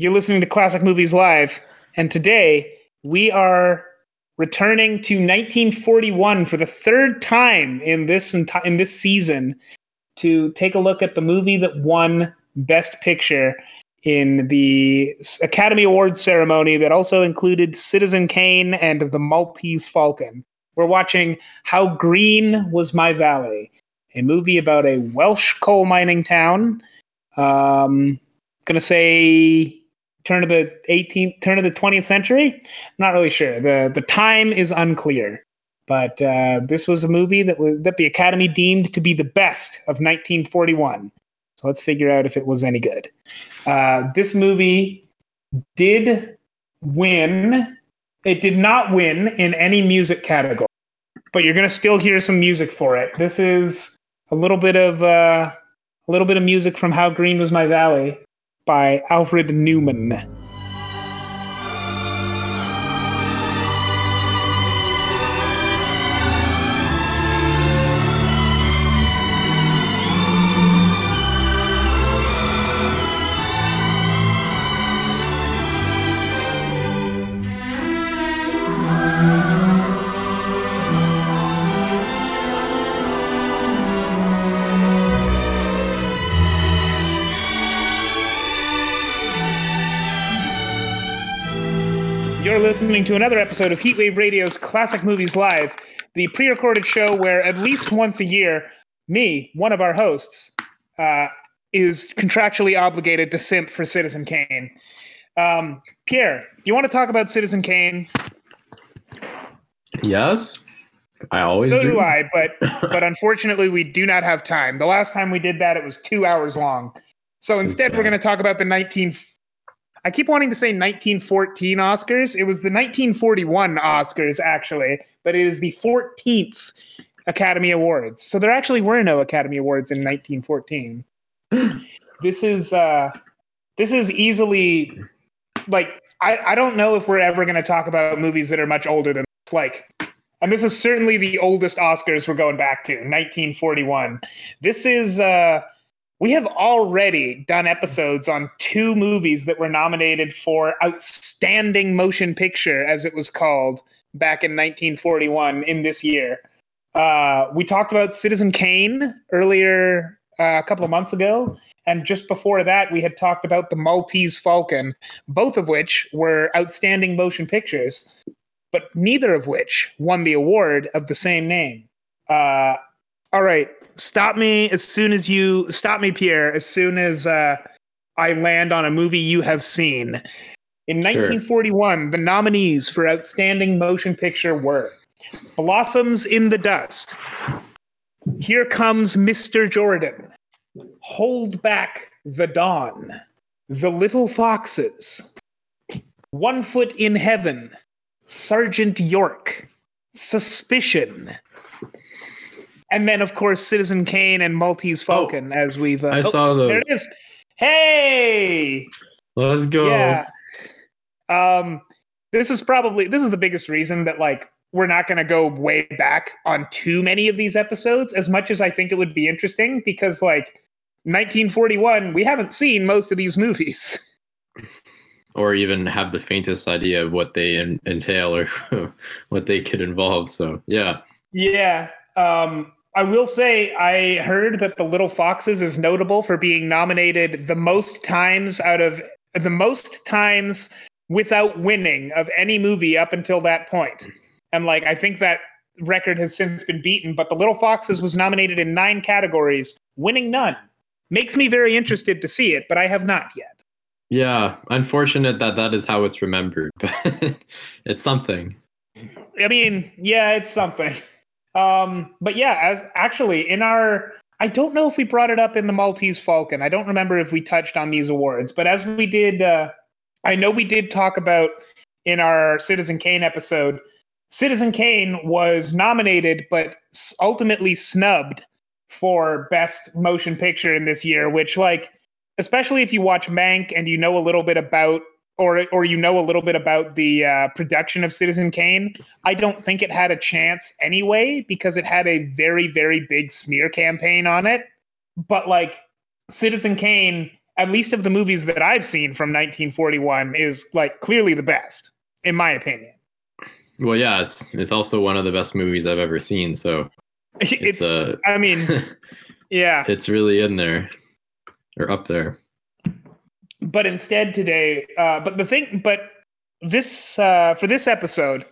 You're listening to Classic Movies Live, and today we are returning to 1941 for the third time in this enti- in this season to take a look at the movie that won Best Picture in the Academy Awards ceremony that also included Citizen Kane and The Maltese Falcon. We're watching How Green Was My Valley, a movie about a Welsh coal mining town. Um, gonna say turn of the 18th, turn of the 20th century. not really sure. the The time is unclear. But uh, this was a movie that was that the Academy deemed to be the best of 1941. So let's figure out if it was any good. Uh, this movie did win. It did not win in any music category, but you're going to still hear some music for it. This is a little bit of uh, a little bit of music from How Green Was My Valley by Alfred Newman. You're listening to another episode of Heatwave Radio's Classic Movies Live, the pre recorded show where at least once a year, me, one of our hosts, uh, is contractually obligated to simp for Citizen Kane. Um, Pierre, do you want to talk about Citizen Kane? Yes, I always so do. do I, but but unfortunately, we do not have time. The last time we did that, it was two hours long. So instead, we're going to talk about the 19. I keep wanting to say 1914 Oscars. It was the 1941 Oscars, actually, but it is the 14th Academy Awards. So there actually were no Academy Awards in 1914. this is uh, this is easily like I, I don't know if we're ever going to talk about movies that are much older than this. Like, and this is certainly the oldest Oscars we're going back to, 1941. This is uh, we have already done episodes on two movies that were nominated for outstanding motion picture, as it was called back in 1941 in this year. Uh, we talked about Citizen Kane earlier uh, a couple of months ago. And just before that, we had talked about The Maltese Falcon, both of which were outstanding motion pictures, but neither of which won the award of the same name. Uh, all right, stop me as soon as you stop me, Pierre, as soon as uh, I land on a movie you have seen. In Sure. 1941, the nominees for Outstanding Motion Picture were Blossoms in the Dust, Here Comes Mr. Jordan, Hold Back the Dawn, The Little Foxes, One Foot in Heaven, Sergeant York, Suspicion, and then, of course, Citizen Kane and Maltese Falcon, as we've. Uh, I oh, saw those. There it is. Hey! Let's go. Yeah. Um, this is probably this is the biggest reason that like we're not going to go way back on too many of these episodes as much as I think it would be interesting because like 1941 we haven't seen most of these movies. Or even have the faintest idea of what they en- entail or what they could involve. So yeah, Yeah. Um, I will say I heard that The Little Foxes is notable for being nominated the most times out of the most times without winning of any movie up until that point. And like I think that record has since been beaten, but The Little Foxes was nominated in nine categories, winning none. Makes me very interested to see it, but I have not yet. yeah. Unfortunate that that is how it's remembered, but it's something. I mean, yeah, it's something. Um, but yeah, as actually in our I don't know if we brought it up in the Maltese Falcon. I don't remember if we touched on these awards, but as we did uh I know we did talk about in our Citizen Kane episode. Citizen Kane was nominated but ultimately snubbed for best motion picture in this year, which like especially if you watch Mank and you know a little bit about or or you know a little bit about the uh, production of Citizen Kane, I don't think it had a chance anyway because it had a very very big smear campaign on it. But like Citizen Kane at least of the movies that I've seen from 1941, is like clearly the best, in my opinion. Well, yeah, it's it's also one of the best movies I've ever seen. So It's, it's, uh, I mean, yeah. it's really in there or up there. But instead today uh but the thing but this uh for this episode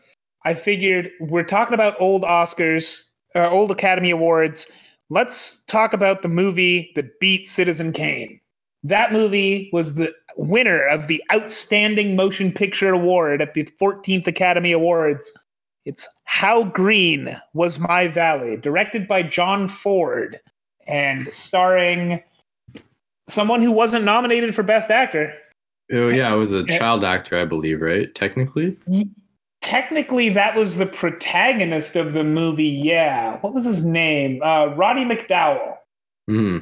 i figured we're talking about old oscars uh, old academy awards. Let's talk about the movie that beat citizen kane. That movie was the winner of the outstanding motion picture award at the 14th academy awards. It's how green was my valley directed by john ford and starring someone who wasn't nominated for best actor Oh yeah, it was a child actor, I believe, right? Technically. technically that was the protagonist of the movie yeah what was his name uh, roddy mcdowall hmm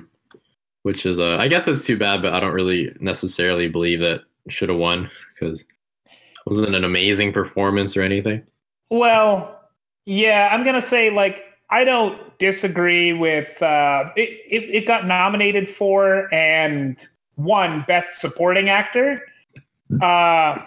Which is, uh, I guess it's too bad, but I don't really necessarily believe that should have won because it wasn't an amazing performance or anything. well yeah i'm gonna say like i don't disagree with uh, it, it, it got nominated for and won best supporting actor. Uh,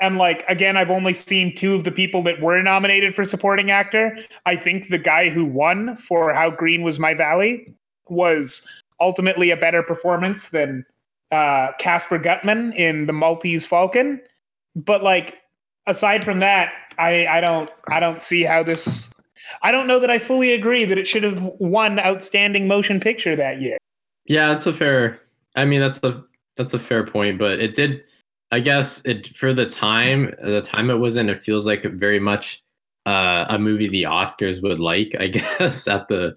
and like again i've only seen two of the people that were nominated for supporting actor. I think the guy who won for how green was my valley was ultimately a better performance than uh, kasper gutman in the maltese falcon. But like aside from that i i don't i don't see how this i don't know that i fully agree that it should have won outstanding motion picture that year Yeah, that's a fair. I mean, that's a that's a fair point, but it did. I guess it for the time, the time it was in, it feels like very much uh, a movie the Oscars would like. I guess at the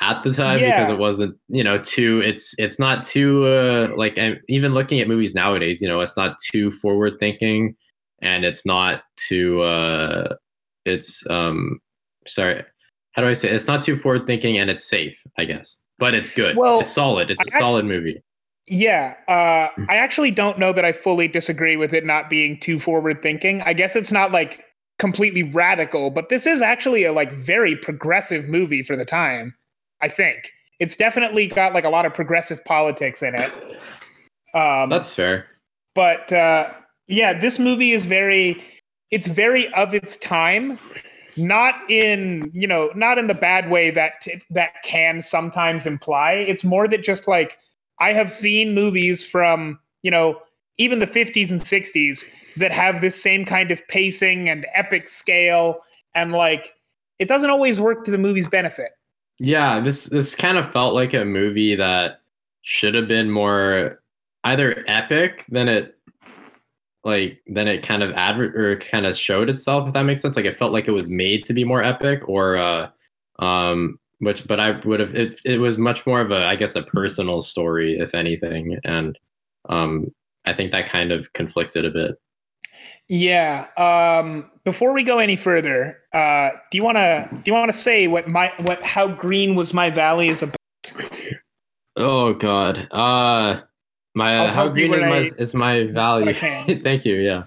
at the time Yeah. because it wasn't, you know, too. It's it's not too uh, like and even looking at movies nowadays, you know, it's not too forward thinking, and it's not too. Uh, it's um sorry, how do I say? It? It's not too forward thinking, and it's safe, I guess. But it's good. Well, it's solid. It's a I- solid movie. Yeah, uh, I actually don't know that I fully disagree with it not being too forward thinking. I guess it's not like completely radical, but this is actually a like very progressive movie for the time. I think it's definitely got like a lot of progressive politics in it. Um, That's fair. but uh, yeah, this movie is very, it's very of its time. Not in you know, not in the bad way that that can sometimes imply. It's more that just like I have seen movies from you know even the 50s and 60s that have this same kind of pacing and epic scale, and like it doesn't always work to the movie's benefit. Yeah, this this kind of felt like a movie that should have been more either epic than it like then it kind of adver- or kind of showed itself if that makes sense like it felt like it was made to be more epic or uh um which but i would have it, it was much more of a i guess a personal story if anything and um i think that kind of conflicted a bit Yeah. Um, before we go any further, uh, do you want to do you want to say what my what how green was my valley is about? oh god uh my uh, how green is my, I- is my value Thank you. Yeah.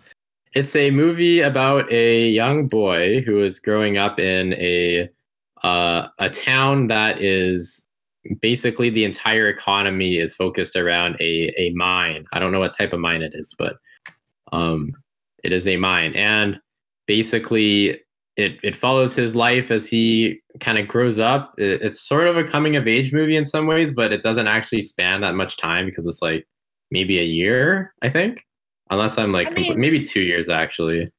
It's a movie about a young boy who is growing up in a uh, a town that is basically the entire economy is focused around a a mine. I don't know what type of mine it is, but um, it is a mine, and basically it it follows his life as he kind of grows up. It- it's sort of a coming of age movie in some ways, but it doesn't actually span that much time because it's like maybe a year, I think, unless I'm like I compl- mean- maybe two years actually.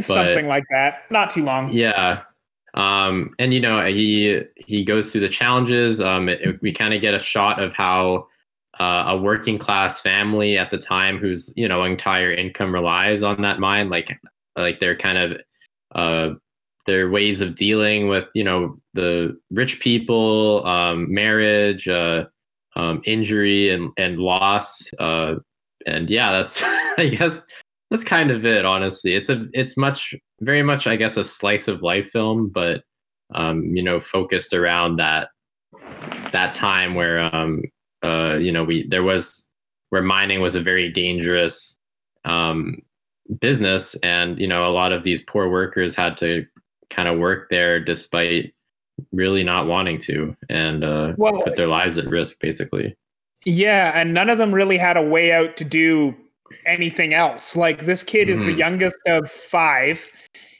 Something like that. Not too long. Yeah. Um, and you know he he goes through the challenges. Um, it, it- we kind of get a shot of how uh, a working class family at the time, whose you know entire income relies on that mine, like like they're kind of uh, their ways of dealing with you know the rich people, um, marriage, uh, um, injury, and and loss. Uh, and yeah, that's I guess that's kind of it. Honestly, it's a it's much very much I guess a slice of life film, but um, you know focused around that that time where um, uh, you know we there was where mining was a very dangerous um, business, and you know a lot of these poor workers had to kind of work there despite really not wanting to and uh, Well, put their lives at risk basically. Yeah, and none of them really had a way out to do anything else. Like this kid is the Mhm. youngest of five.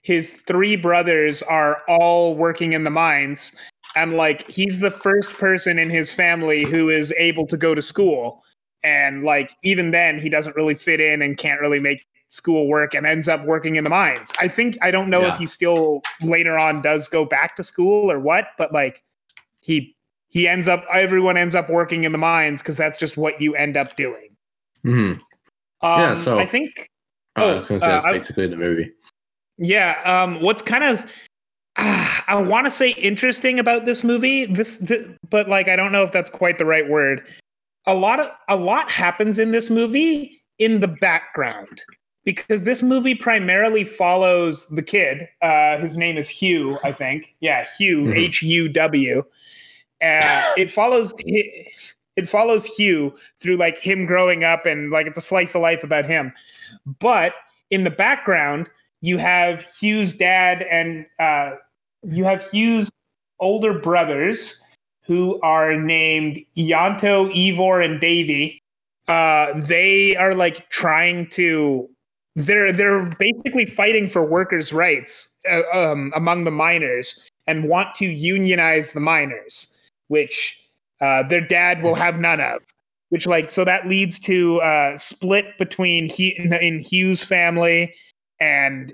His three brothers are all working in the mines. And like he's the first person in his family who is able to go to school. And like even then he doesn't really fit in and can't really make school work and ends up working in the mines. I think I don't know if he still later on does go back to school or what, but like he he ends up everyone ends up working in the mines because that's just what you end up doing. hmm Um, Yeah, so- I think Oh, I Oh, was gonna say uh, that's I- basically the movie. yeah. Um, what's kind of ah, I want to say interesting about this movie, this, th- but like I don't know if that's quite the right word. A lot of a lot happens in this movie in the background because this movie primarily follows the kid. Uh, his name is Huw, I think. Yeah, Huw Mhm. H U W. Uh, it follows. It follows Huw through like him growing up and like it's a slice of life about him. But in the background, you have Huw's dad and uh, you have Huw's older brothers who are named Ianto, Ivor, and Davy. Uh, they are like trying to. They're they're basically fighting for workers' rights uh, um, among the miners and want to unionize the miners, which uh, their dad will have none of which like so that leads to uh split between Huw, in Huw's family and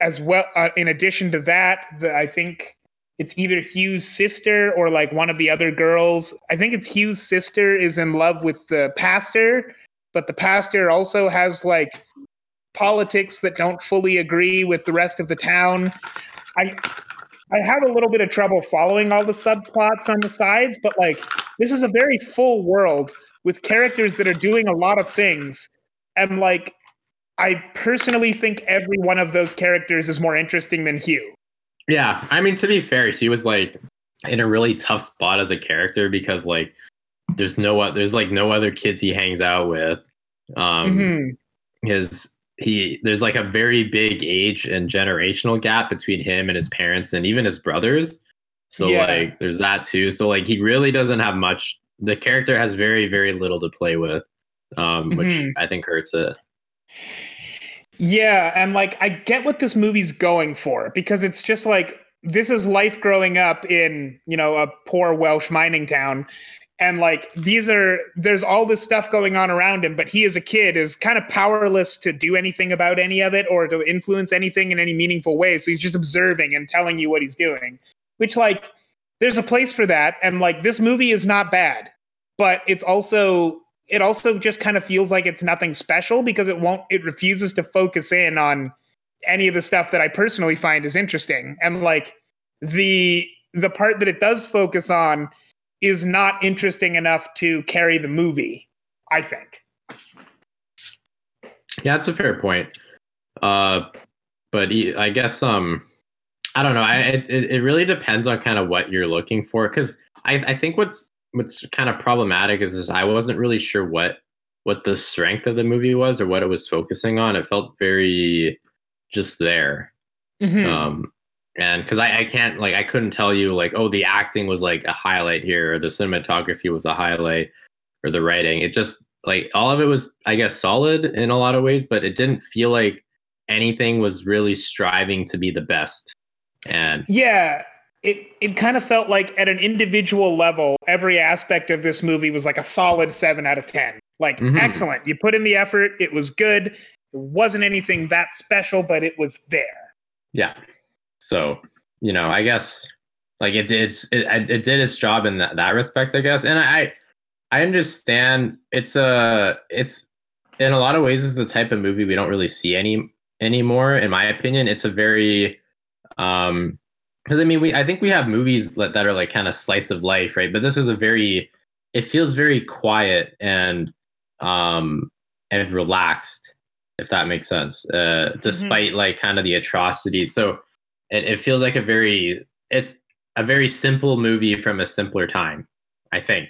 as well uh, in addition to that the, I think it's either Huw's sister or like one of the other girls. I think it's Huw's sister is in love with the pastor but the pastor also has like politics that don't fully agree with the rest of the town I I have a little bit of trouble following all the subplots on the sides but like this is a very full world with characters that are doing a lot of things and like i personally think every one of those characters is more interesting than huw Yeah, I mean to be fair, he was like in a really tough spot as a character because like there's no there's like no other kids he hangs out with. Um Mhm. his he there's like a very big age and generational gap between him and his parents and even his brothers. So Yeah. like there's that too. So like he really doesn't have much the character has very very little to play with. Um which Mhm. I think hurts it. yeah and like i get what this movie's going for because it's just like this is life growing up in you know a poor welsh mining town and like these are there's all this stuff going on around him but he as a kid is kind of powerless to do anything about any of it or to influence anything in any meaningful way. So he's just observing and telling you what he's doing which like there's a place for that. And like this movie is not bad but it's also it also just kind of feels like it's nothing special because it won't it refuses to focus in on any of the stuff that I personally find is interesting. And like the the part that it does focus on is not interesting enough to carry the movie I think Yeah, that's a fair point. Uh, but I guess um, I don't know. I it, it really depends on kind of what you're looking for because I I think what's what's kind of problematic is just I wasn't really sure what what the strength of the movie was or what it was focusing on. It felt very just there. Mhm. Um, and because I, I can't like I couldn't tell you like oh the acting was like a highlight here or the cinematography was a highlight or the writing. It just like all of it was I guess solid in a lot of ways, but it didn't feel like anything was really striving to be the best. And Yeah, it it kind of felt like at an individual level, every aspect of this movie was like a solid seven out of ten. Like Mhm. excellent. You put in the effort. It was good. It wasn't anything that special, but it was there. yeah, so you know I guess like it did it, it did its job in that, that respect I guess. And I I understand it's a it's in a lot of ways is the type of movie we don't really see any anymore in my opinion. It's a very um because i mean we i think we have movies that, that are like kind of slice of life right? But this is a very it feels very quiet and um and relaxed if that makes sense uh despite like kind of the atrocities. So it, it feels like a very it's a very simple movie from a simpler time i think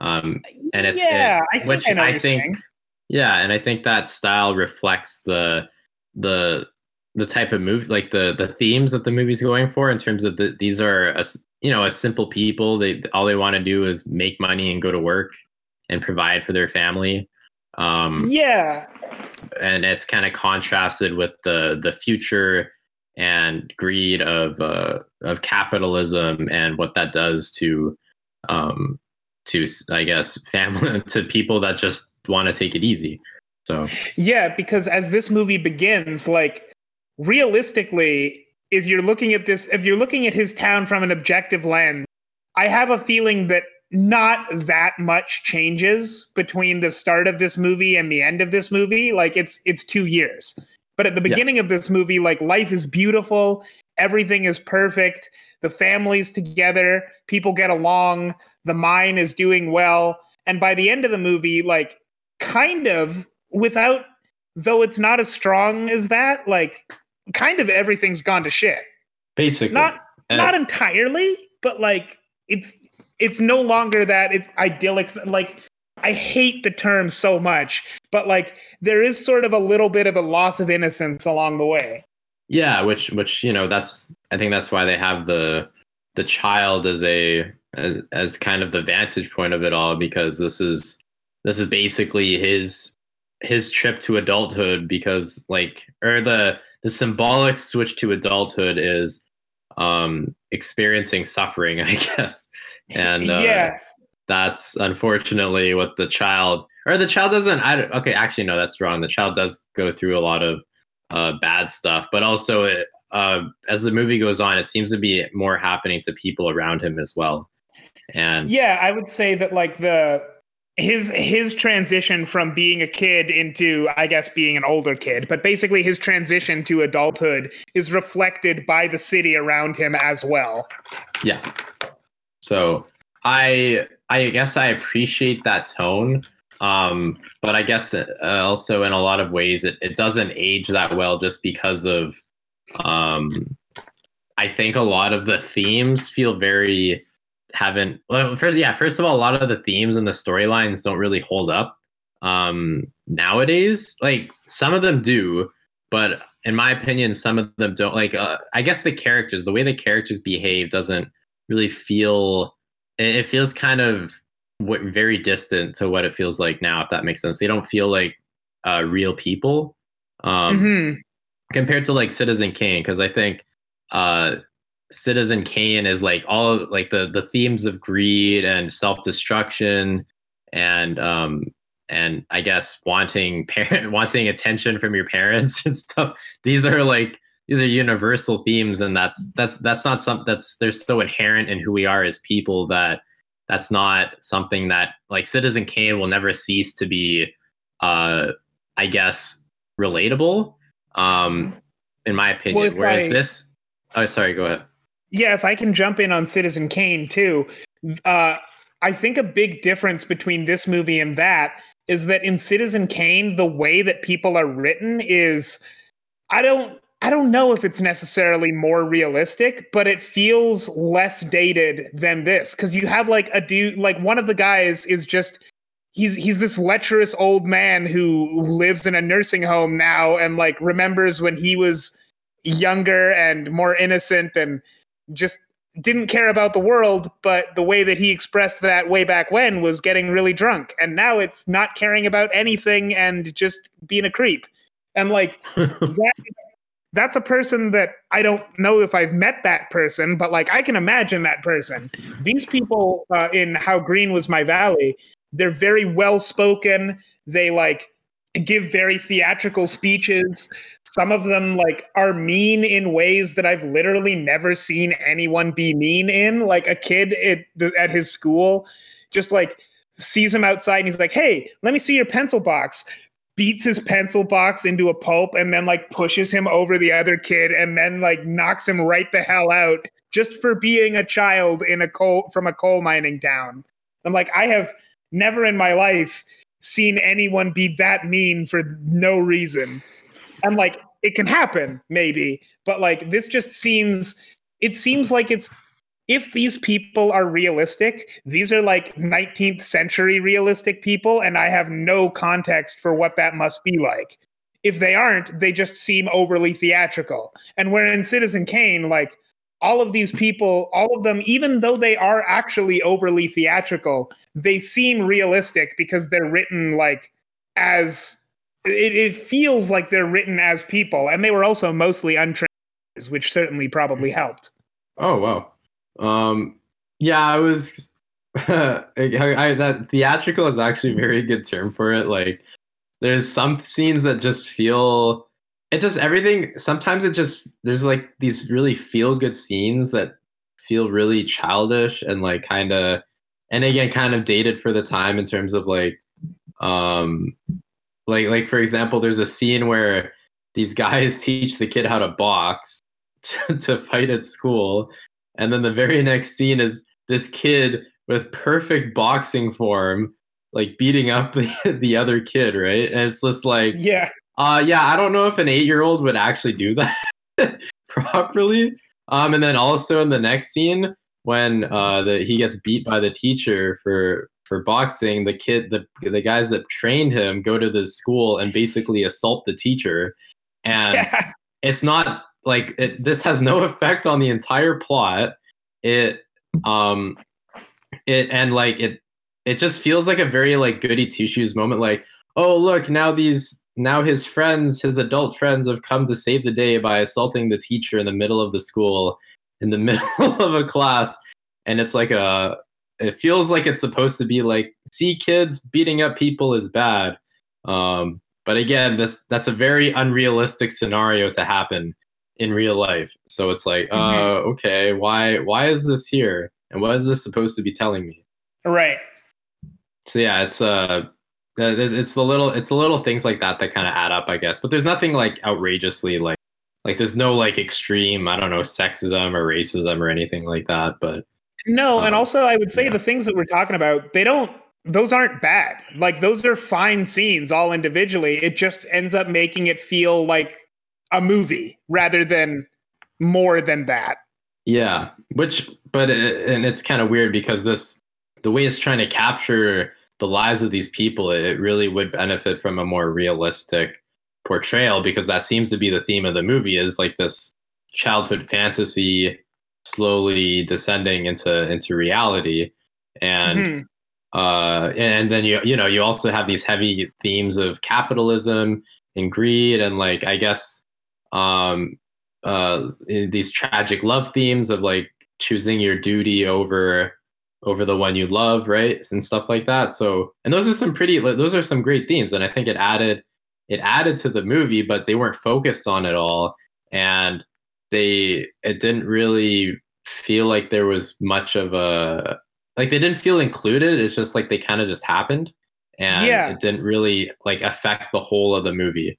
um and it's yeah, it- I think which I I think saying. yeah, and I think that style reflects the the the type of movie, like the the themes that the movie's going for. In terms of the these are a you know a simple people. They all they want to do is make money and go to work, and provide for their family. Um, yeah, and it's kind of contrasted with the the future and greed of uh, of capitalism and what that does to um, to I guess family to people that just want to take it easy. So yeah, because as this movie begins, like realistically, if you're looking at this, if you're looking at his town from an objective lens, I have a feeling that not that much changes between the start of this movie and the end of this movie. Like it's it's two years. But at the beginning yeah. of this movie, like life is beautiful, everything is perfect, the family's together, people get along, the mine is doing well. And by the end of the movie, like kind of without though it's not as strong as that, like kind of everything's gone to shit. Basically. Not uh, not entirely, but like it's it's no longer that it's idyllic like I hate the term so much, but like there is sort of a little bit of a loss of innocence along the way. Yeah, which which you know that's I think that's why they have the the child as a as as kind of the vantage point of it all because this is this is basically his his trip to adulthood because like or the the symbolic switch to adulthood is um experiencing suffering i guess and uh, yeah that's unfortunately what the child or the child doesn't i don't, okay actually no that's wrong. The child does go through a lot of uh, bad stuff but also it, uh, as the movie goes on it seems to be more happening to people around him as well. And yeah i would say that like the his his transition from being a kid into i guess being an older kid but basically his transition to adulthood is reflected by the city around him as well. Yeah. So i i guess i appreciate that tone um but i guess uh, also in a lot of ways it, it doesn't age that well just because of um i think a lot of the themes feel very haven't well first yeah first of all a lot of the themes and the storylines don't really hold up um nowadays. Like some of them do but in my opinion some of them don't. Like uh, i guess the characters the way the characters behave doesn't really feel it feels kind of what very distant to what it feels like now if that makes sense they don't feel like uh real people um mm-hmm. compared to like citizen kane because i think uh Citizen Kane is like all like the the themes of greed and self destruction and um and I guess wanting parent wanting attention from your parents and stuff. These are like these are universal themes, and that's that's that's not something that's there's so inherent in who we are as people that that's not something that like Citizen Kane will never cease to be uh I guess relatable um in my opinion. Well, Whereas I, this oh sorry, go ahead. Yeah, if I can jump in on Citizen Kane too, uh, I think a big difference between this movie and that is that in Citizen Kane, the way that people are written is, I don't. I don't know if it's necessarily more realistic, but it feels less dated than this because you have like a dude, like one of the guys is just he's he's this lecherous old man who lives in a nursing home now and like remembers when he was younger and more innocent and just didn't care about the world, but the way that he expressed that way back when was getting really drunk. And now it's not caring about anything and just being a creep. And like that, that's a person that I don't know if I've met that person, but like I can imagine that person. These people uh, in How Green Was My Valley, they're very well spoken. They like give very theatrical speeches some of them like are mean in ways that I've literally never seen anyone be mean in. Like a kid at, at his school just like sees him outside and he's like, "Hey, let me see your pencil box." Beats his pencil box into a pulp and then like pushes him over the other kid and then like knocks him right the hell out just for being a child in a coal from a coal mining town. I'm like, I have never in my life seen anyone be that mean for no reason. I'm like, it can happen, maybe, but like this just seems, it seems like it's, if these people are realistic, these are like 19th century realistic people, and I have no context for what that must be like. If they aren't, they just seem overly theatrical. And where in Citizen Kane, like, all of these people, all of them, even though they are actually overly theatrical, they seem realistic because they're written like as it, it feels like they're written as people, and they were also mostly untrained, which certainly probably helped. Oh wow. Um, yeah, I was. I, I, that theatrical is actually a very good term for it. Like, there's some scenes that just feel. It just everything. Sometimes it just there's like these really feel good scenes that feel really childish and like kind of, and again, kind of dated for the time in terms of like, um, like like for example, there's a scene where these guys teach the kid how to box to, to fight at school, and then the very next scene is this kid with perfect boxing form, like beating up the, the other kid, right? And it's just like, yeah, uh, yeah, I don't know if an eight year old would actually do that properly. Um, and then also in the next scene, when uh, the, he gets beat by the teacher for for boxing, the kid, the the guys that trained him go to the school and basically assault the teacher, and yeah. it's not like it, this has no effect on the entire plot. It um it and like it it just feels like a very like goody two shoes moment. Like oh look now these now his friends his adult friends have come to save the day by assaulting the teacher in the middle of the school in the middle of a class and it's like a it feels like it's supposed to be like see kids beating up people is bad um but again this that's a very unrealistic scenario to happen in real life. So it's like, mm-hmm. uh, okay, why why is this here? And what is this supposed to be telling me? Right. So yeah, it's uh it's the little it's the little things like that that kind of add up, I guess. But there's nothing like outrageously like like there's no like extreme, I don't know, sexism or racism or anything like that. But no, um, and also I would say yeah. the things that we're talking about, they don't those aren't bad. Like those are fine scenes all individually. It just ends up making it feel like a movie rather than more than that. Yeah, which but it, and it's kind of weird because this the way it's trying to capture the lives of these people, it really would benefit from a more realistic portrayal because that seems to be the theme of the movie is like this childhood fantasy slowly descending into into reality and mm-hmm. uh and then you you know you also have these heavy themes of capitalism and greed and like i guess um, uh, these tragic love themes of like choosing your duty over over the one you love, right, and stuff like that. So, and those are some pretty, those are some great themes, and I think it added it added to the movie, but they weren't focused on it all, and they it didn't really feel like there was much of a like they didn't feel included. It's just like they kind of just happened, and yeah. it didn't really like affect the whole of the movie.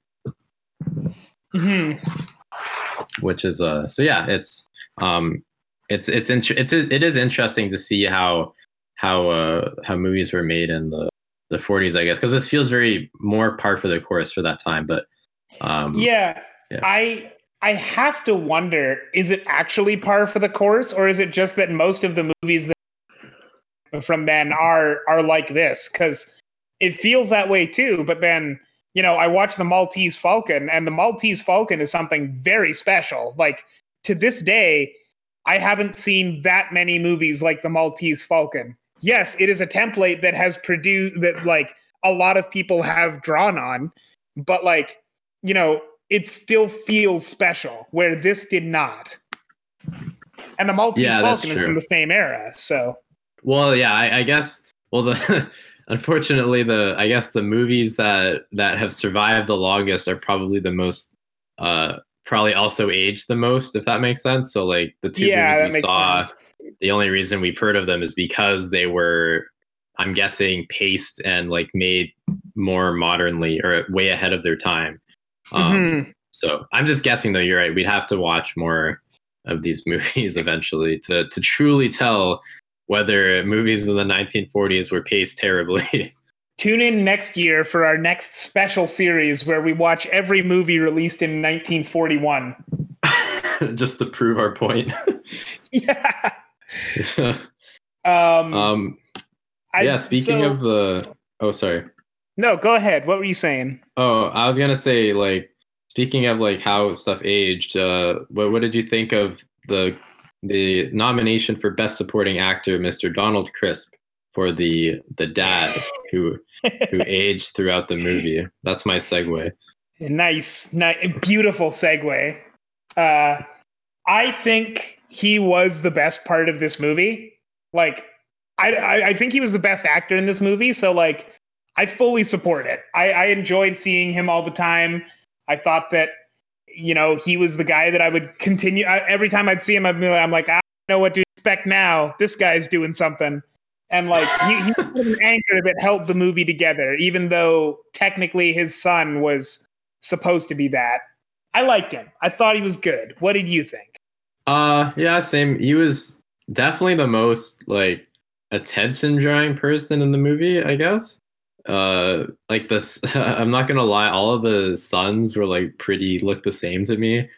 Mm-hmm. Which is uh so yeah, it's um it's it's int- it's it is interesting to see how how uh how movies were made in the the 40s I guess because this feels very more par for the course for that time but um yeah, yeah. I I have to wonder is it actually par for the course or is it just that most of the movies that from then are are like this cuz it feels that way too but then you know, I watched the Maltese Falcon, and the Maltese Falcon is something very special. Like to this day, I haven't seen that many movies like the Maltese Falcon. Yes, it is a template that has produced that like a lot of people have drawn on, but like, you know, it still feels special where this did not. And the Maltese yeah, Falcon is from the same era, so. Well, yeah, I, I guess. Well, the unfortunately the i guess the movies that that have survived the longest are probably the most uh probably also aged the most if that makes sense so like the two yeah, movies we saw sense. the only reason we've heard of them is because they were i'm guessing paced and like made more modernly or way ahead of their time um mm-hmm. so i'm just guessing though you're right we'd have to watch more of these movies eventually to to truly tell whether movies in the 1940s were paced terribly. Tune in next year for our next special series where we watch every movie released in 1941. Just to prove our point. yeah. um, um, I, yeah, speaking so, of the. Oh, sorry. No, go ahead. What were you saying? Oh, I was going to say, like, speaking of like how stuff aged, uh, what, what did you think of the the nomination for Best Supporting Actor, Mr. Donald Crisp, for the the dad who who aged throughout the movie. That's my segue. Nice, nice, beautiful segue. Uh, I think he was the best part of this movie. Like, I, I, I think he was the best actor in this movie. So, like, I fully support it. I, I enjoyed seeing him all the time. I thought that, you know, he was the guy that I would continue. I, every time I'd see him, I'd be like, I'm like, I know what to expect now. This guy's doing something. And like, he, he was an anchor that held the movie together, even though technically his son was supposed to be that. I liked him. I thought he was good. What did you think? Uh, yeah, same. He was definitely the most like attention drawing person in the movie, I guess. Uh, like this, I'm not gonna lie, all of the sons were like pretty look the same to me.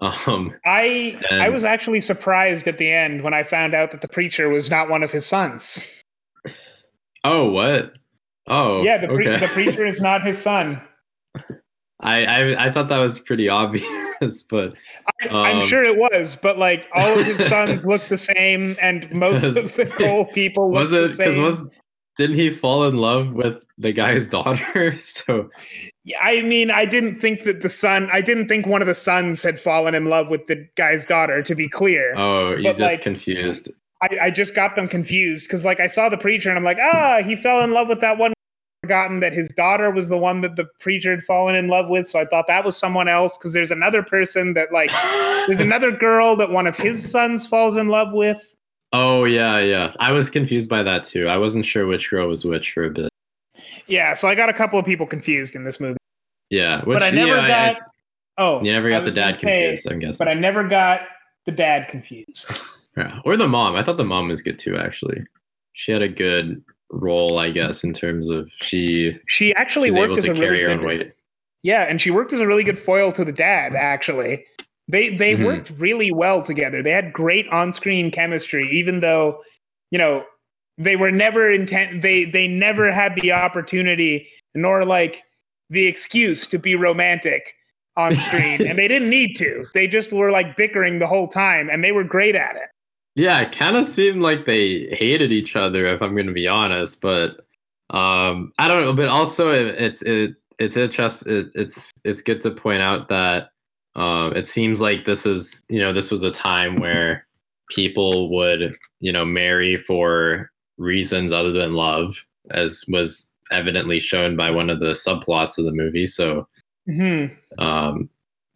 Um, I and, I was actually surprised at the end when I found out that the preacher was not one of his sons. Oh, what? Oh, yeah, the pre- okay. the preacher is not his son. I, I I thought that was pretty obvious, but um, I, am sure it was. But like all of his sons looked the same, and most of the coal people was it, same. Was didn't he fall in love with the guy's daughter? So yeah, I mean, I didn't think that the son. I didn't think one of the sons had fallen in love with the guy's daughter. To be clear. Oh, you just like, confused. I, I just got them confused because like I saw the preacher and I'm like, ah, he fell in love with that one forgotten that his daughter was the one that the preacher had fallen in love with. So I thought that was someone else because there's another person that like there's another girl that one of his sons falls in love with. Oh yeah, yeah. I was confused by that too. I wasn't sure which girl was which for a bit. Yeah, so I got a couple of people confused in this movie. Yeah, which, but I never yeah, got. I, I, oh, you never got the dad confused. I'm guessing, but I never got the dad confused. Yeah, or the mom. I thought the mom was good too. Actually, she had a good role, I guess, in terms of she she actually worked as a really good, weight. Yeah, and she worked as a really good foil to the dad. Actually, they they mm-hmm. worked really well together. They had great on screen chemistry, even though you know they were never intent. They they never had the opportunity nor like the excuse to be romantic on screen, and they didn't need to. They just were like bickering the whole time, and they were great at it. Yeah, it kind of seemed like they hated each other, if I'm going to be honest. But um, I don't know. But also, it, it's it it's interesting. It, it's it's good to point out that um, it seems like this is you know this was a time where people would you know marry for reasons other than love, as was evidently shown by one of the subplots of the movie. So, mm-hmm. um,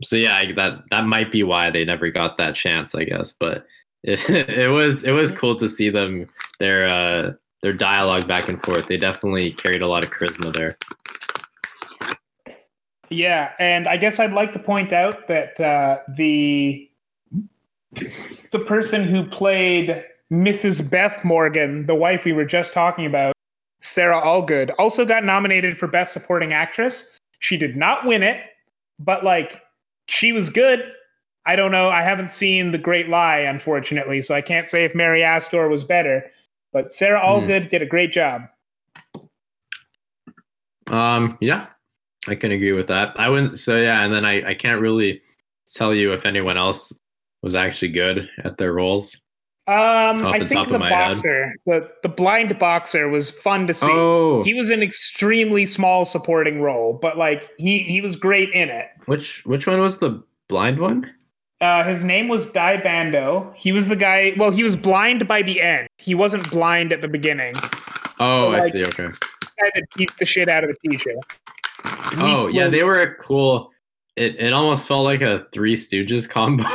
so yeah, that that might be why they never got that chance, I guess. But it, it was it was cool to see them their uh, their dialogue back and forth. They definitely carried a lot of charisma there. Yeah, and I guess I'd like to point out that uh, the the person who played Mrs. Beth Morgan, the wife we were just talking about, Sara Allgood, also got nominated for Best Supporting Actress. She did not win it, but like she was good. I don't know. I haven't seen The Great Lie, unfortunately, so I can't say if Mary Astor was better. But Sara hmm. Allgood mm. did a great job. Um, yeah, I can agree with that. I wouldn't. So yeah, and then I I can't really tell you if anyone else was actually good at their roles. Um, I think the boxer, head. the the blind boxer, was fun to see. Oh. He was an extremely small supporting role, but like he he was great in it. Which which one was the blind one? Uh, his name was Dai Bando. He was the guy. Well, he was blind by the end. He wasn't blind at the beginning. Oh, like, I see. Okay. Guy that beat the shit out of the teacher. Oh yeah, they were a cool. It it almost felt like a Three Stooges combo.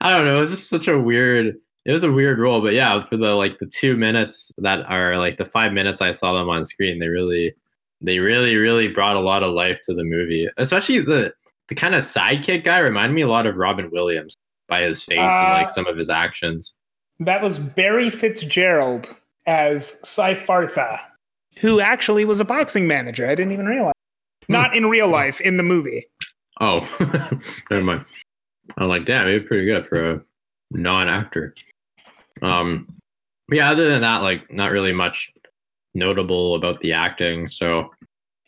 I don't know. It was just such a weird. It was a weird role, but yeah, for the like the two minutes that are like the five minutes I saw them on screen, they really, they really, really brought a lot of life to the movie. Especially the the kind of sidekick guy reminded me a lot of Robin Williams by his face uh, and like uh, some of his actions. That was Barry Fitzgerald as Cyfartha, who actually was a boxing manager. I didn't even realize. Hmm. Not in real life, in the movie. Oh, never mind. I'm like, damn, he was pretty good for a non-actor. Um, yeah. Other than that, like, not really much notable about the acting. So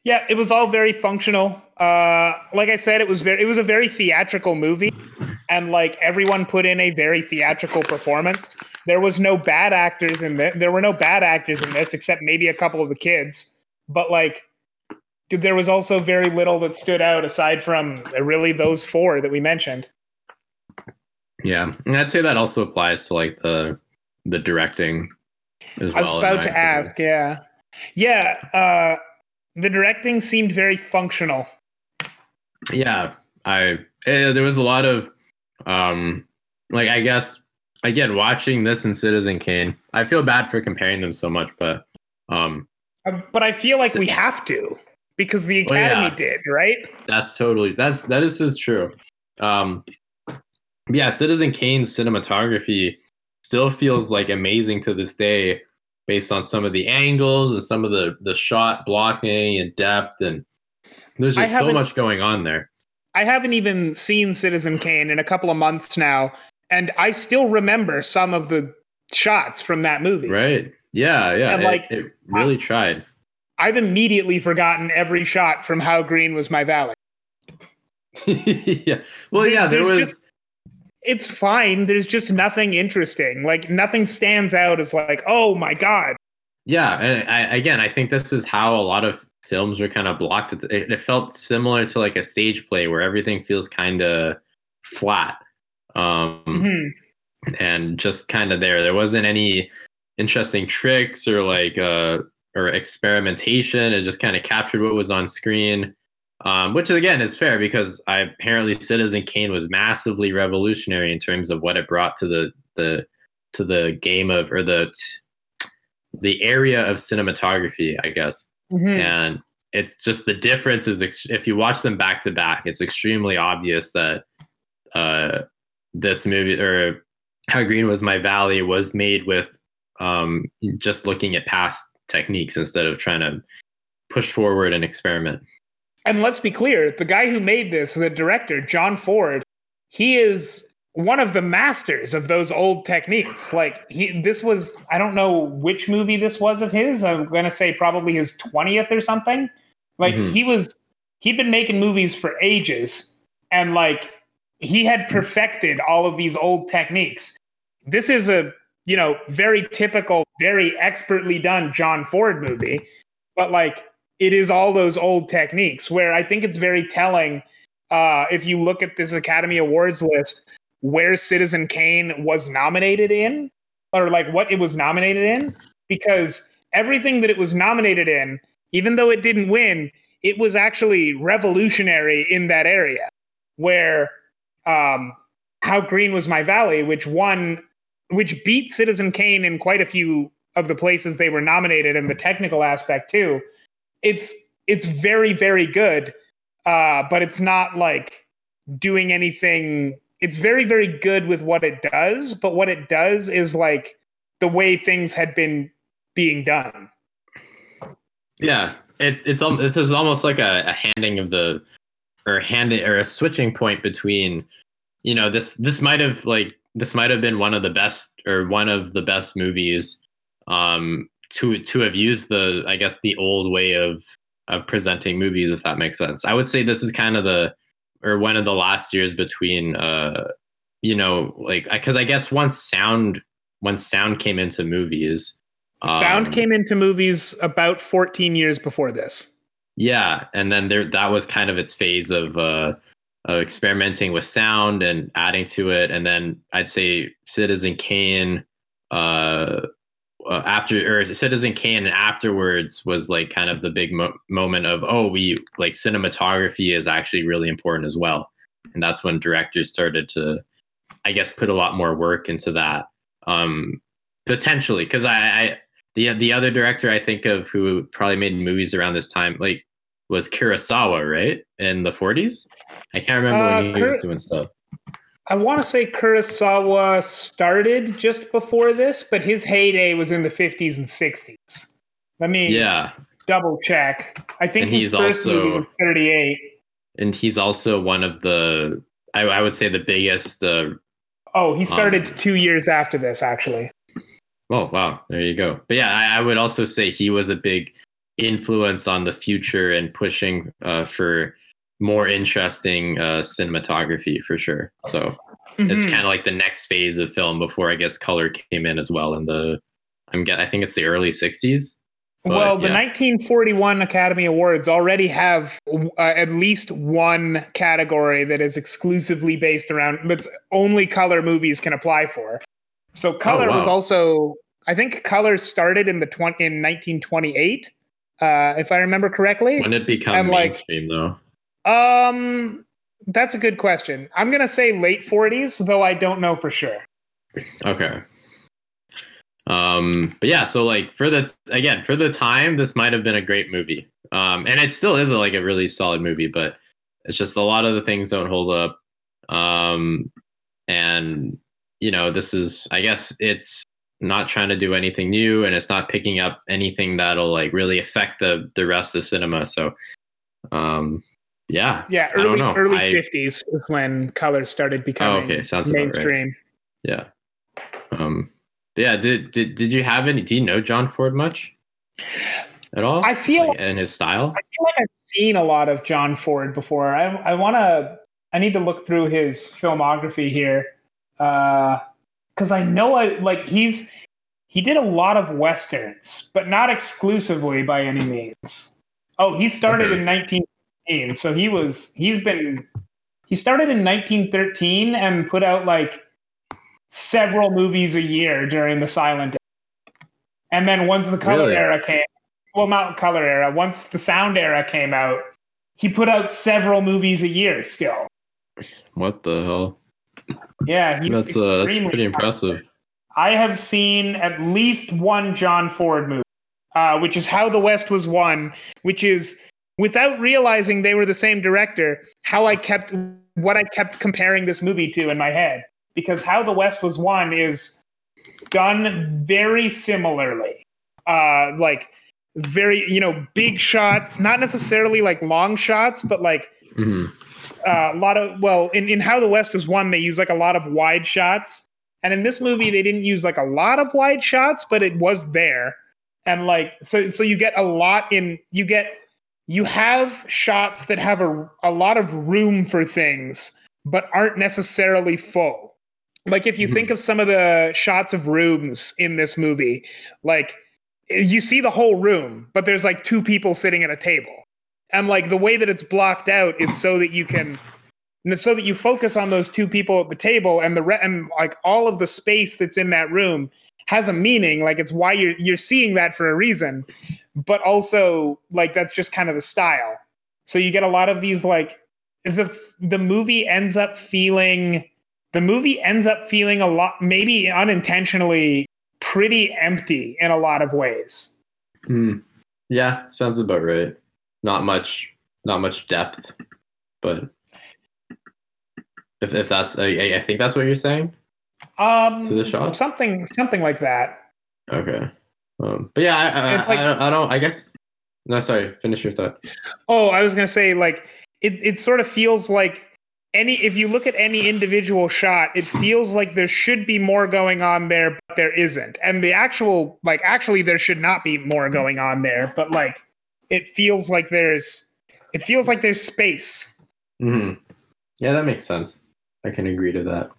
yeah, it was all very functional. Uh, like I said, it was very it was a very theatrical movie. and like everyone put in a very theatrical performance. There was no bad actors in this. There were no bad actors in this, except maybe a couple of the kids. But like, there was also very little that stood out aside from really those four that we mentioned. Yeah, and I'd say that also applies to like the the directing as well. I was about to ask. Yeah, yeah. Uh, the directing seemed very functional. Yeah, I eh, there was a lot of um like I guess again watching this and Citizen Kane. I feel bad for comparing them so much, but um uh, but I feel like we have to because the Academy well, yeah, did, right? That's totally that's that is is true. Um yeah, Citizen Kane's cinematography still feels like amazing to this day based on some of the angles and some of the the shot blocking and depth and there's just so much going on there. I haven't even seen Citizen Kane in a couple of months now, and I still remember some of the shots from that movie. Right. Yeah, yeah. And like it, it really I, tried. I've immediately forgotten every shot from How Green Was My Valley. yeah. Well, there, yeah, there was just it's fine. There's just nothing interesting. Like nothing stands out as like, oh my god. Yeah, and I, again, I think this is how a lot of films are kind of blocked. It, it felt similar to like a stage play where everything feels kind of flat, um, mm-hmm. and just kind of there. There wasn't any interesting tricks or like uh, or experimentation. It just kind of captured what was on screen um, which again is fair because I apparently Citizen Kane was massively revolutionary in terms of what it brought to the the to the game of or the the area of cinematography, I guess. Mm-hmm. And it's just the difference is ex- if you watch them back to back, it's extremely obvious that uh, this movie or How Green Was My Valley was made with um, just looking at past techniques instead of trying to push forward and experiment and let's be clear the guy who made this, the director, John Ford, he is one of the masters of those old techniques. Like he this was I don't know which movie this was of his. I'm going to say probably his 20th or something. Like mm-hmm. he was he'd been making movies for ages and like he had perfected all of these old techniques. This is a, you know, very typical, very expertly done John Ford movie, but like it is all those old techniques where I think it's very telling uh, if you look at this Academy Awards list where Citizen Kane was nominated in, or like what it was nominated in, because everything that it was nominated in, even though it didn't win, it was actually revolutionary in that area. Where um, How Green Was My Valley, which won, which beat Citizen Kane in quite a few of the places they were nominated in the technical aspect too it's it's very very good, uh, but it's not like doing anything. It's very very good with what it does, but what it does is like the way things had been being done. Yeah, it, it's it's almost like a, a handing of the or handing or a switching point between you know this this might have like this might have been one of the best or one of the best movies um to to have used the I guess the old way of of presenting movies, if that makes sense. I would say this is kind of the or one of the last years between uh you know like because I guess once sound once sound came into movies sound um, came into movies about 14 years before this yeah and then there that was kind of its phase of uh of experimenting with sound and adding to it and then i'd say citizen kane uh uh, after or Citizen Kane and afterwards was like kind of the big mo- moment of oh we like cinematography is actually really important as well, and that's when directors started to, I guess, put a lot more work into that. Um, potentially, because I, I the the other director I think of who probably made movies around this time like was Kurosawa, right in the 40s. I can't remember uh, when he was doing stuff. I want to say Kurosawa started just before this, but his heyday was in the 50s and 60s. Let me yeah double check. I think and his first also, movie was 38. And he's also one of the, I, I would say, the biggest. Uh, oh, he started um, two years after this, actually. Oh wow, there you go. But yeah, I, I would also say he was a big influence on the future and pushing uh, for more interesting uh, cinematography for sure. So it's Mhm. kind of like the next phase of film before I guess color came in as well in the I'm get I think it's the early 60s. But, well, the yeah. 1941 Academy Awards already have uh, at least one category that is exclusively based around that's only color movies can apply for. So color was wow. also I think color started in the 20 in 1928 uh if I remember correctly. When it become And, like- mainstream though? Um that's a good question. I'm to say late 40s, though I don't know for sure. Okay. Um, but yeah, so like for the again for the time, this might have been a great movie. Um, and it still is a, like a really solid movie, but it's just a lot of the things don't hold up. Um, and you know, this is I guess it's not trying to do anything new, and it's not picking up anything that'll like really affect the the rest of cinema. So, um, yeah, Yeah, early early I- 50s is when color started Oh, becoming okay, sounds about right. mainstream. Yeah. Um yeah, did did did you have any do you know John Ford much? At all? I feel Like, and his style? I feel like I've seen a lot of John Ford before. I I want to. I need to look through his filmography here, because I know I like he's he did a lot of westerns, but not exclusively by any means. Oh, he started Okay. in 1913, so he was he's been he started in 1913 and put out like several movies a year during the silent era. and then once the color Really? era came well not color era once the sound era came out he put out several movies a year still What the hell? yeah he's That's uh that's pretty impressive. i have seen at least one john ford movie uh, which is how the west was won which is without realizing they were the same director how i kept what i kept comparing this movie to in my head. Because how the west was won is done very similarly. Uh like very you know big shots not necessarily like long shots but like Mhm. uh, a lot of well in, in how the west was won they use like a lot of wide shots. And in this movie they didn't use like a lot of wide shots but it was there. And like so so you get a lot in you get you have shots that have a, a lot of room for things but aren't necessarily full like if you Mhm. think of some of the shots of rooms in this movie like you see the whole room but there's like two people sitting at a table and like the way that it's blocked out is so that you can so that you focus on those two people at the table and the re- and like all of the space that's in that room has a meaning like it's why you're you're seeing that for a reason but also like that's just kind of the style so you get a lot of these like the the movie ends up feeling the movie ends up feeling a lot maybe unintentionally pretty empty in a lot of ways Mm. Yeah, sounds about right. Not much not much depth. But if if that's I, I- I think that's what you're saying. Um To the shots? something something like that Okay. Um, but yeah, I, I, like- I, don't, I don't. I guess. No, sorry. Finish your thought. Oh, I was gonna say like it. It sort of feels like any. If you look at any individual shot, it feels like there should be more going on there, but there isn't. And the actual like actually there should not be more going on there, but like it feels like there's it feels like there's space. hmm Yeah, that makes sense. I can agree to that.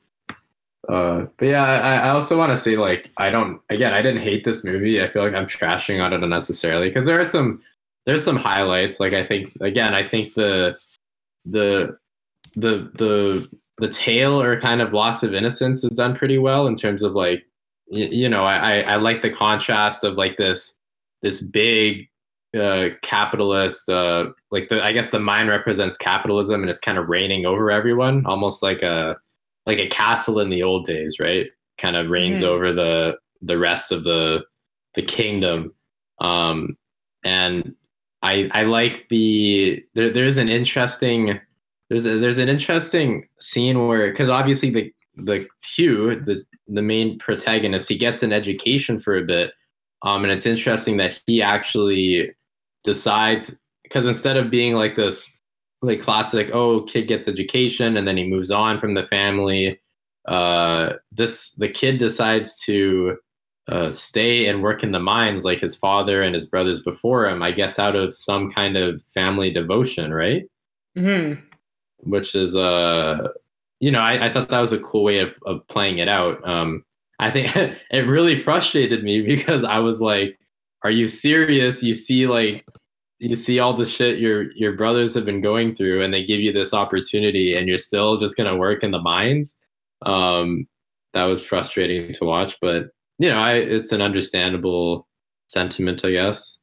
Uh, but yeah, I, I also want to say like I don't. Again, I didn't hate this movie. I feel like I'm trashing on it unnecessarily because there are some there's some highlights. Like I think again, I think the the the the the tale or kind of loss of innocence is done pretty well in terms of like y- you know I, I I like the contrast of like this this big uh capitalist uh like the i guess the mine represents capitalism and it's kind of reigning over everyone almost like a like a castle in the old days right? Kind of reigns Mhm. over the the rest of the the kingdom. Um and i i like the there, there's an interesting there's a, there's an interesting scene where because obviously the the Huw the the main protagonist he gets an education for a bit. Um and it's interesting that he actually decides because instead of being like this like classic oh kid gets education and then he moves on from the family uh this the kid decides to uh, stay and work in the mines like his father and his brothers before him i guess out of some kind of family devotion right mm-hmm. which is uh you know, I, I thought that was a cool way of, of playing it out. Um, I think it really frustrated me because I was like, "Are you serious? You see, like, you see all the shit your your brothers have been going through, and they give you this opportunity, and you're still just gonna work in the mines." Um, that was frustrating to watch, but you know, I it's an understandable sentiment, I guess.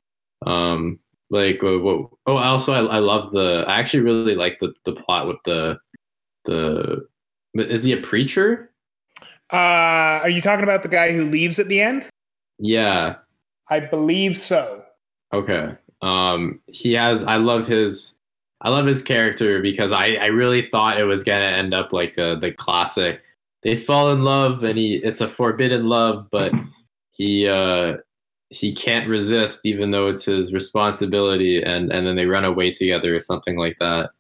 Um, like, oh, also, I, I love the. I actually really like the the plot with the the. Is he a preacher? Uh, are you talking about the guy who leaves at the end? Yeah, I believe so. Okay. Um, he has. I love his. I love his character because I I really thought it was gonna end up like the the classic. They fall in love and he it's a forbidden love, but he uh he can't resist even though it's his responsibility and and then they run away together or something like that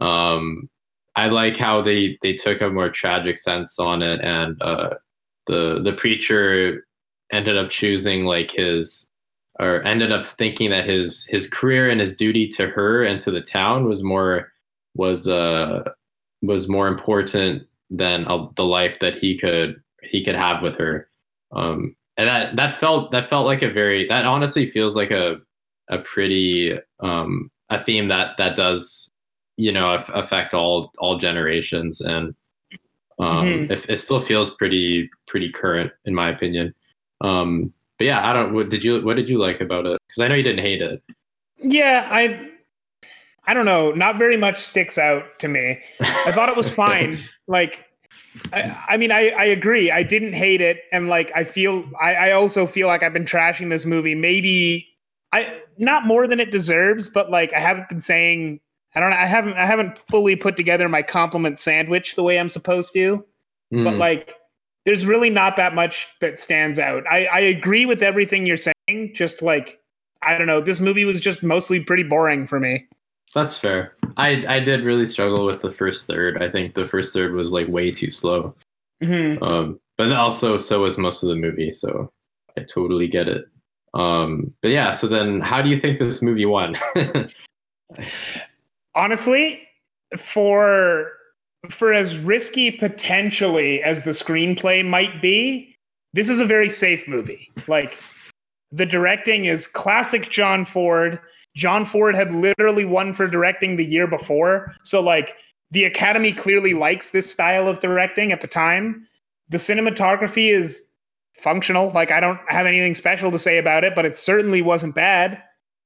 um i like how they they took a more tragic sense on it and uh the the preacher ended up choosing like his or ended up thinking that his his career and his duty to her and to the town was more was uh was more important than uh, the life that he could he could have with her um and that that felt that felt like a very that honestly feels like a a pretty um a theme that that does you know affect all all generations and um mm-hmm. it, it still feels pretty pretty current in my opinion um but yeah i don't what did you what did you like about it because i know you didn't hate it yeah i i don't know not very much sticks out to me i thought it was fine like I, I, mean, I, I agree. I didn't hate it, and like I feel, I, I also feel like I've been trashing this movie. Maybe I not more than it deserves, but like I haven't been saying. I don't know. I haven't. I haven't fully put together my compliment sandwich the way I'm supposed to. Mm. But like, there's really not that much that stands out. I, I agree with everything you're saying. Just like I don't know, this movie was just mostly pretty boring for me. That's fair. I I did really struggle with the first third. I think the first third was like way too slow. Mm-hmm. Um, but also so was most of the movie, so I totally get it. Um, but yeah, so then how do you think this movie won? Honestly, for for as risky potentially as the screenplay might be, this is a very safe movie. Like the directing is classic John Ford John Ford had literally won for directing the year before. So, like, the Academy clearly likes this style of directing at the time. The cinematography is functional. Like, I don't have anything special to say about it, but it certainly wasn't bad.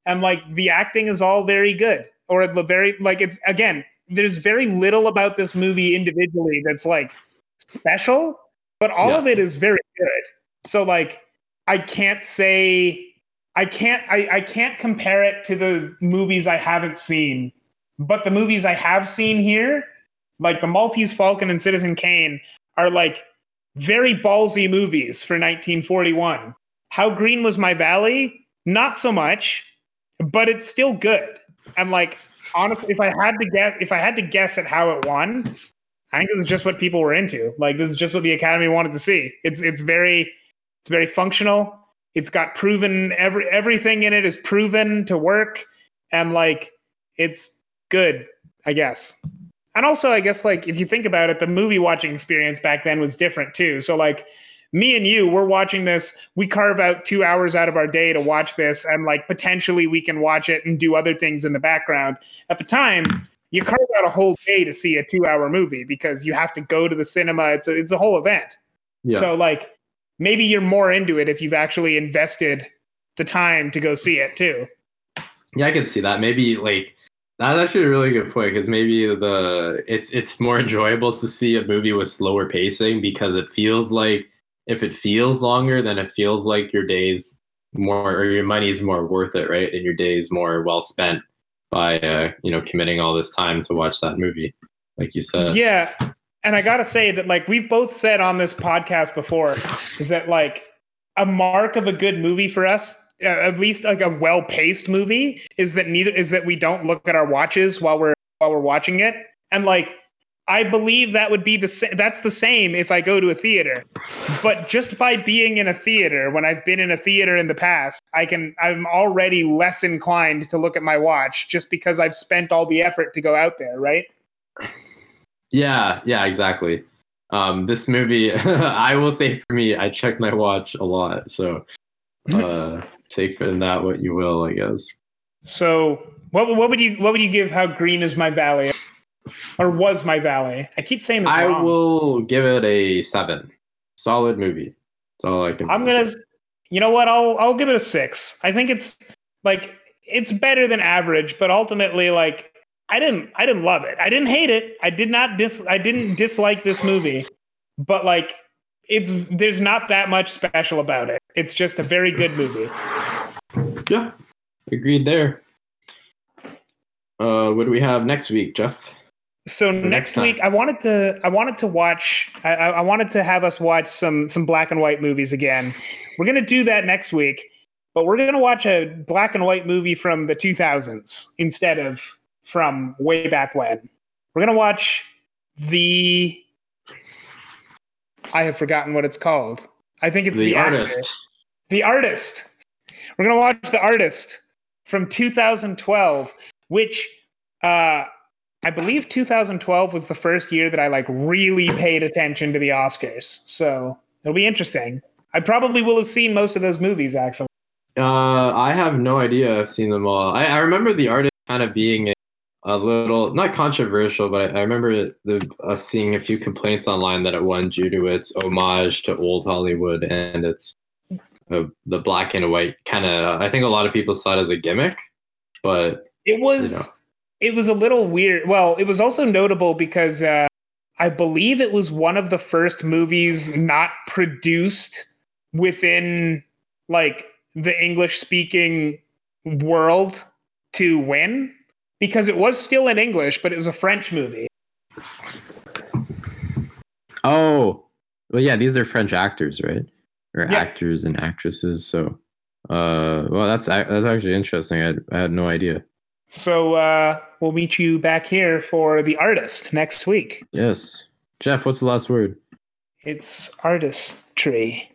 And, like, the acting is all very good. Or very, like, it's again, there's very little about this movie individually that's like special, but all yeah. of it is very good. So, like, I can't say I can't I, I can't compare it to the movies I haven't seen, but the movies I have seen here, like the Maltese Falcon and Citizen Kane, are like very ballsy movies for 1941. How Green Was My Valley? Not so much, but it's still good. And like honestly, if I had to guess, if I had to guess at how it won, I think this is just what people were into. Like this is just what the Academy wanted to see. It's it's very it's very functional it's got proven every everything in it is proven to work and like it's good i guess and also i guess like if you think about it the movie watching experience back then was different too so like me and you we're watching this we carve out two hours out of our day to watch this and like potentially we can watch it and do other things in the background at the time you carve out a whole day to see a two hour movie because you have to go to the cinema it's a, it's a whole event yeah. so like maybe you're more into it if you've actually invested the time to go see it too. Yeah, I can see that. Maybe like that's actually a really good point because maybe the it's it's more enjoyable to see a movie with slower pacing because it feels like if it feels longer, then it feels like your days more or your money's more worth it, right? And your days more well spent by uh, you know committing all this time to watch that movie, like you said. Yeah, and I gotta say that like we've both said on this podcast before that like a mark of a good movie for us uh, at least like a well-paced movie is that neither is that we don't look at our watches while we're while we're watching it and like I believe that would be the same. That's the same if I go to a theater. But just by being in a theater, when I've been in a theater in the past, I can. I'm already less inclined to look at my watch just because I've spent all the effort to go out there. Right. Yeah, yeah, exactly. Um, this movie, I will say for me, I check my watch a lot, so uh, take from that what you will, I guess. So, what what would you what would you give? How green is my valley, or was my valley? I keep saying this I wrong. will give it a seven. Solid movie. That's all I can. I'm gonna. You know what? I'll I'll give it a six. I think it's like it's better than average, but ultimately, like I didn't I didn't love it. I didn't hate it. I did not dis I didn't dislike this movie, but like it's there's not that much special about it. It's just a very good movie. Yeah, agreed there. Uh, what do we have next week, Jeff? So next next week, I wanted to I wanted to watch I, I wanted to have us watch some some black and white movies again. We're gonna do that next week, but we're gonna watch a black and white movie from the 2000s instead of from way back when. We're gonna watch the I have forgotten what it's called. I think it's the, the, actor. artist. The artist. We're gonna watch the artist from 2012, which uh, I believe 2012 was the first year that I like really paid attention to the Oscars. So it'll be interesting. I probably will have seen most of those movies actually. Uh, I have no idea. I've seen them all. I, I remember the artist kind of being a, a little not controversial, but I, I remember the, uh, seeing a few complaints online that it won due to its homage to old Hollywood and its uh, the black and white kind of. I think a lot of people saw it as a gimmick, but It was You know. It was a little weird. Well, it was also notable because uh, I believe it was one of the first movies not produced within like the English speaking world to win because it was still in English, but it was a French movie. oh, well, yeah, these are French actors, right? Or Yeah. actors and actresses. So, uh, well, that's that's actually interesting. I I had no idea. So uh, we'll meet you back here for the artist next week. Yes, Jeff, what's the last word? It's artistry.